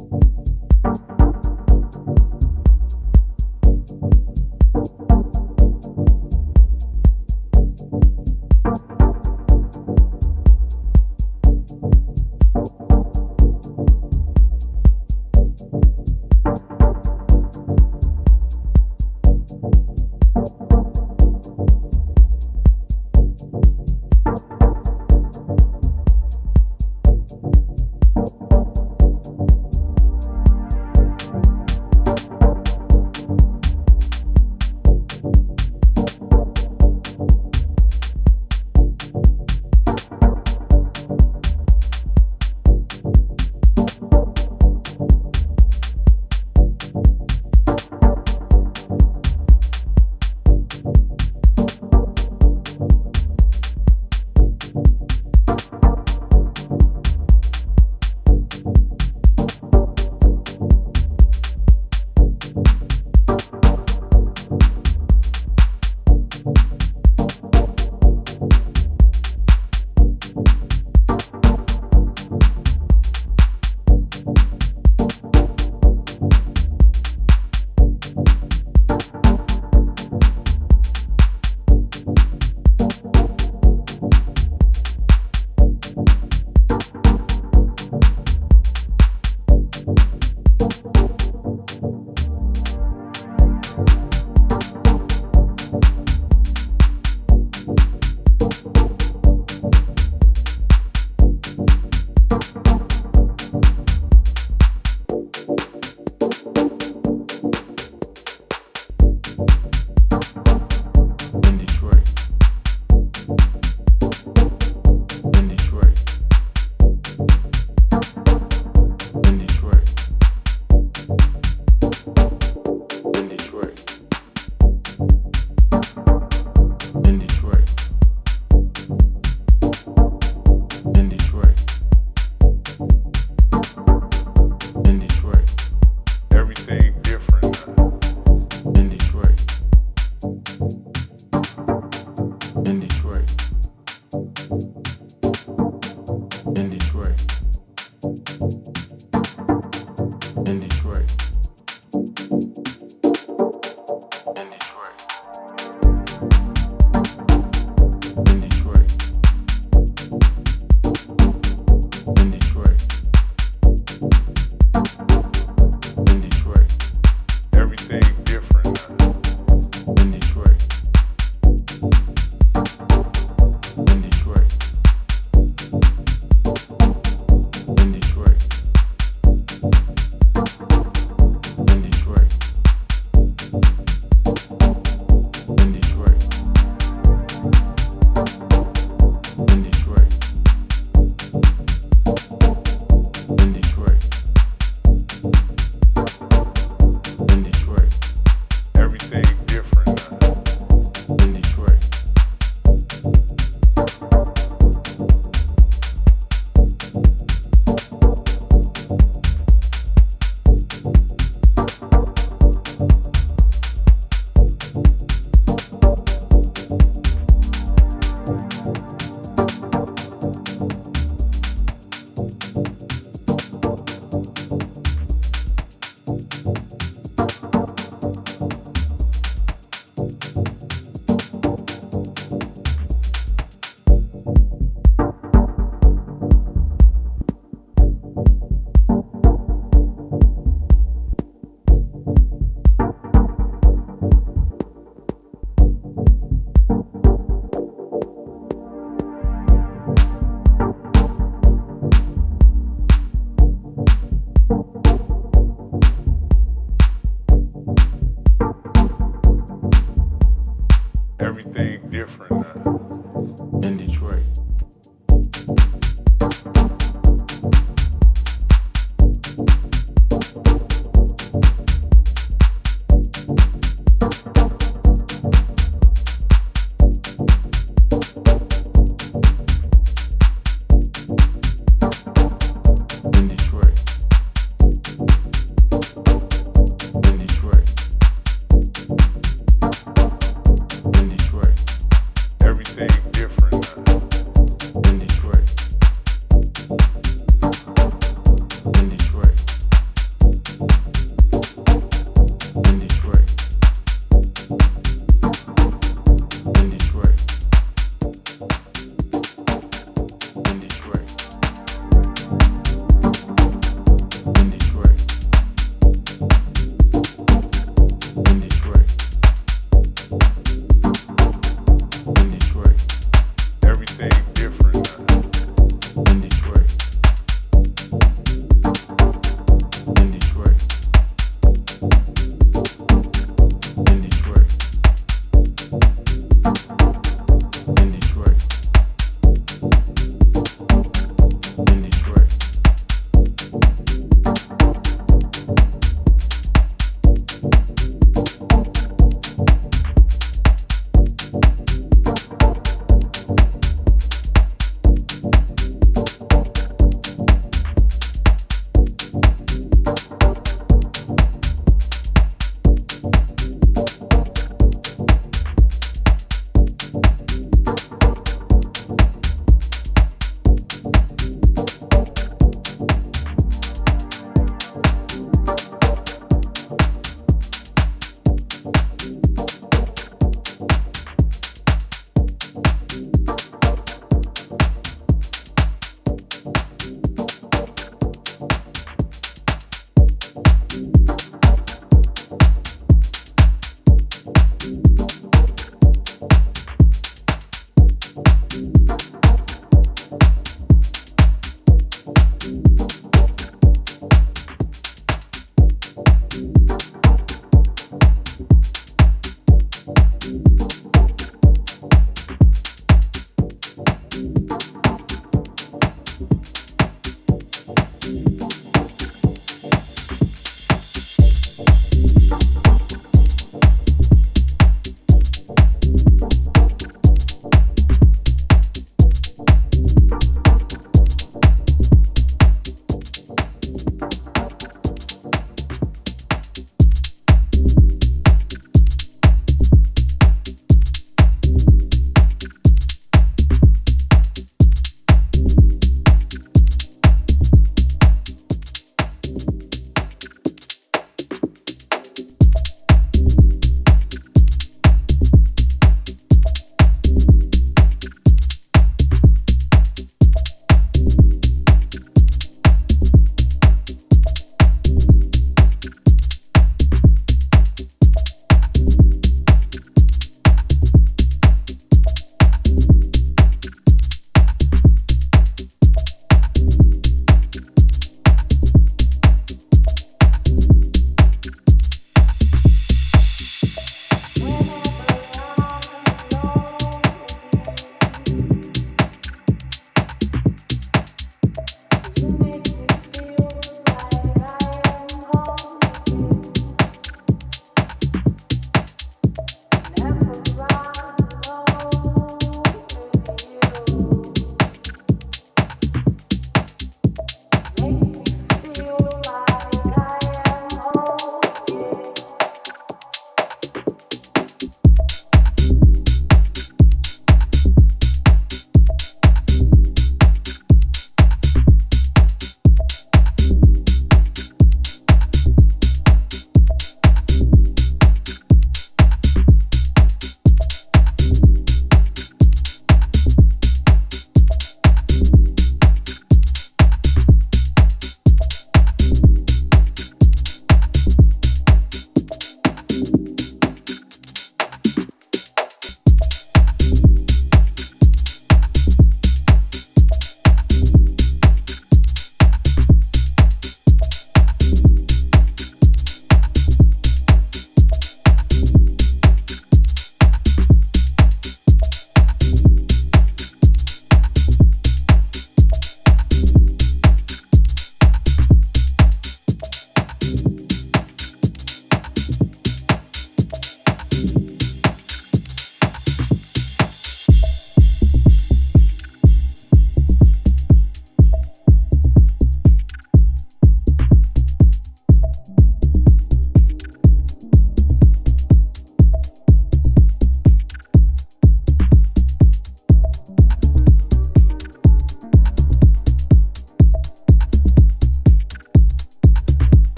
everything different.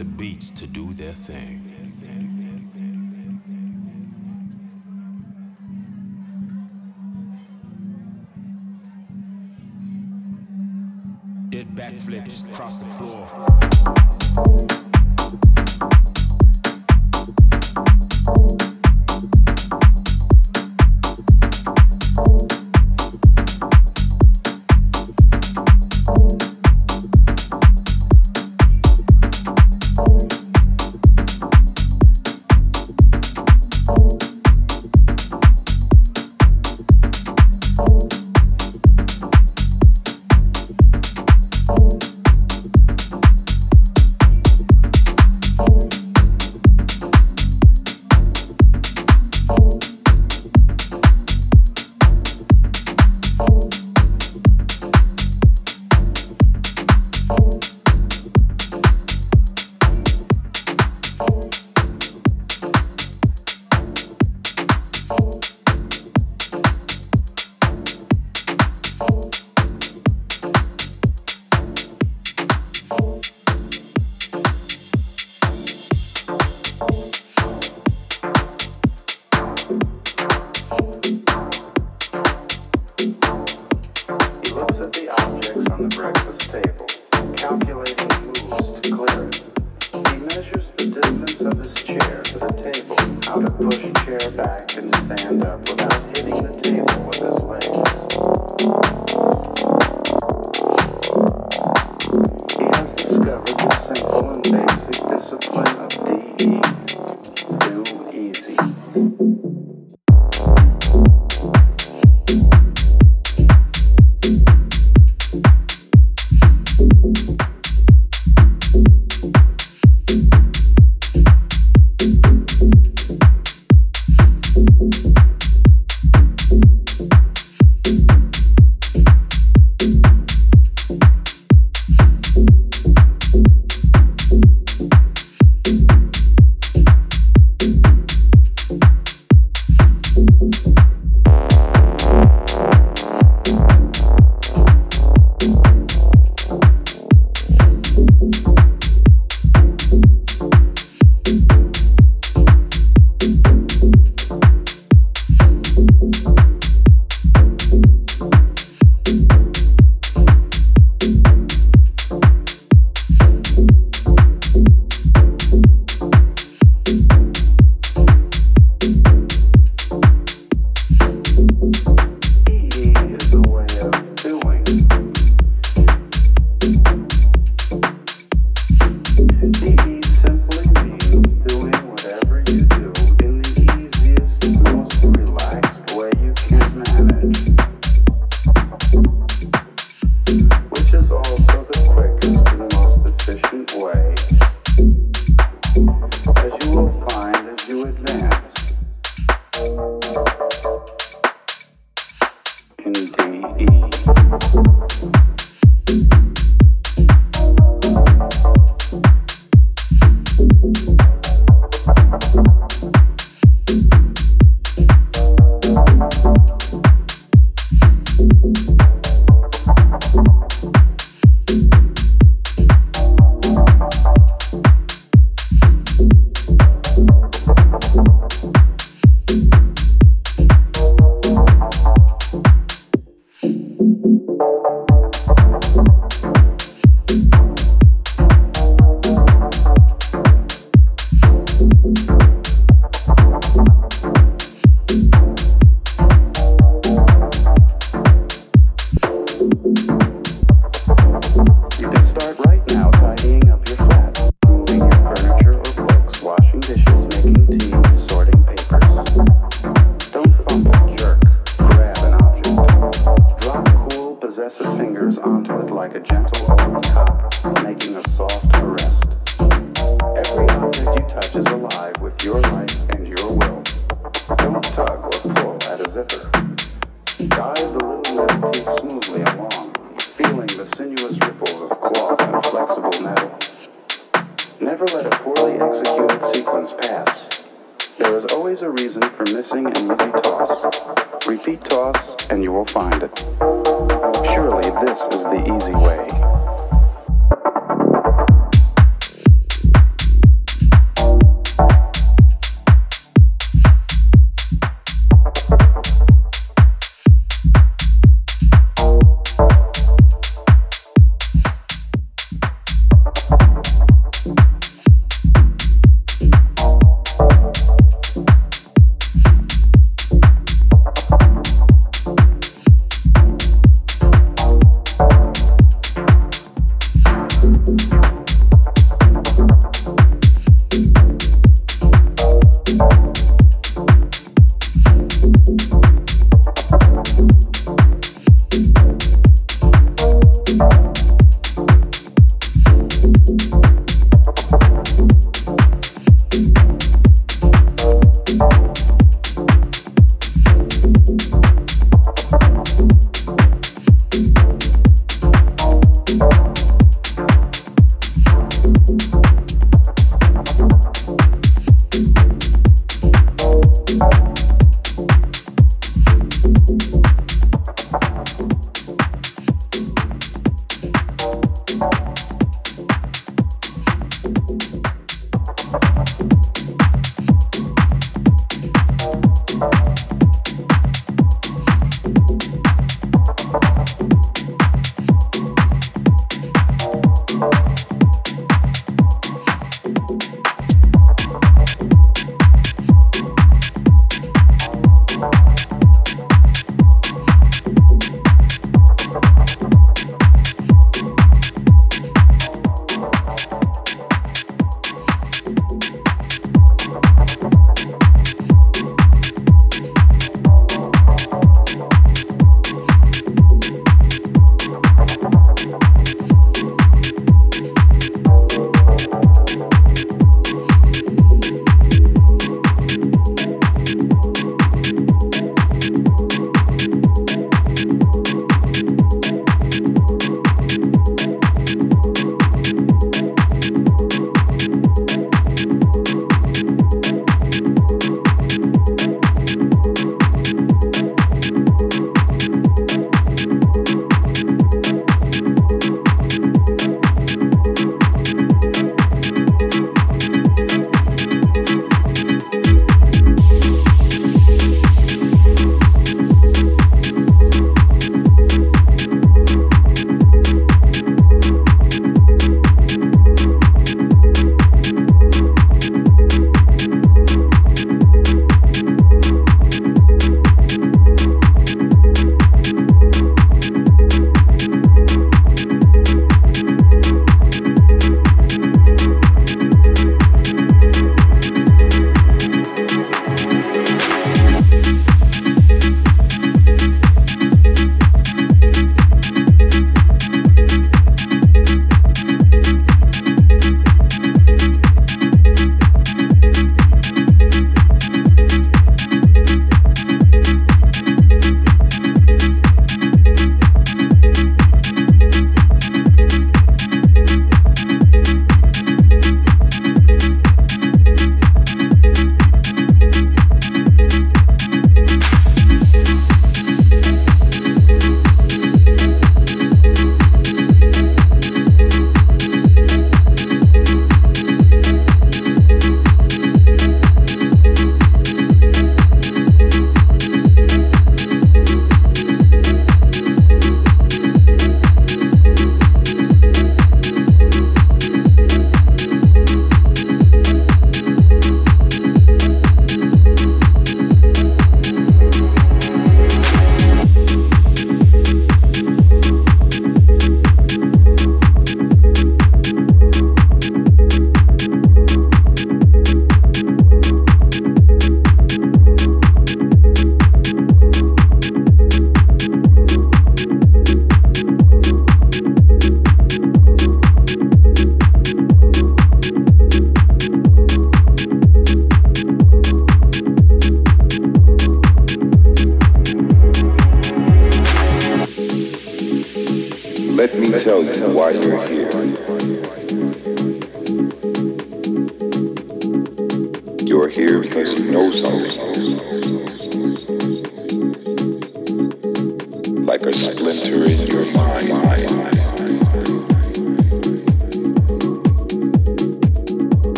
the beats to do their thing. Dead backflips, cross the floor.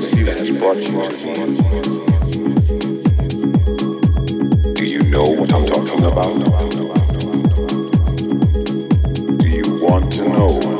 feeling that has brought you to me. Do you know what I'm talking about? Do you want to know?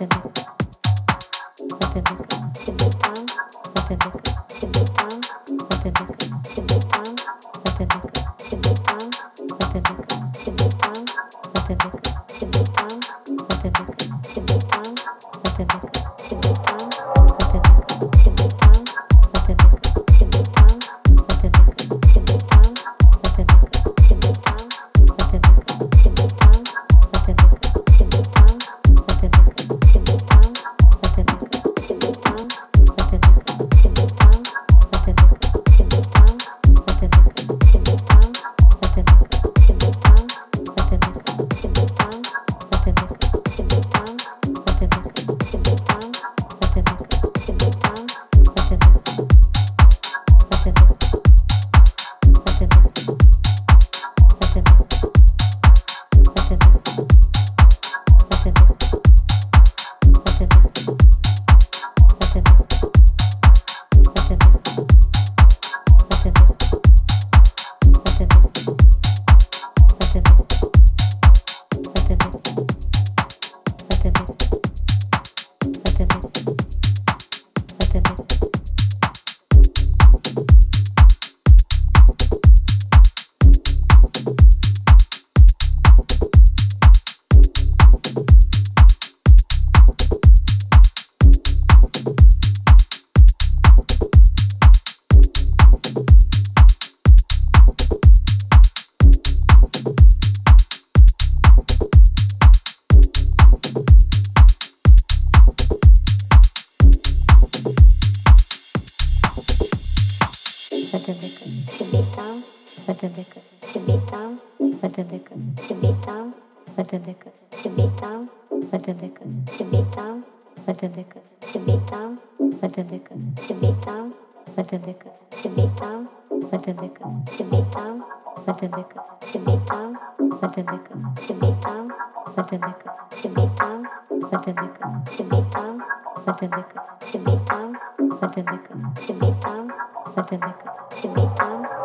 Let the liquor,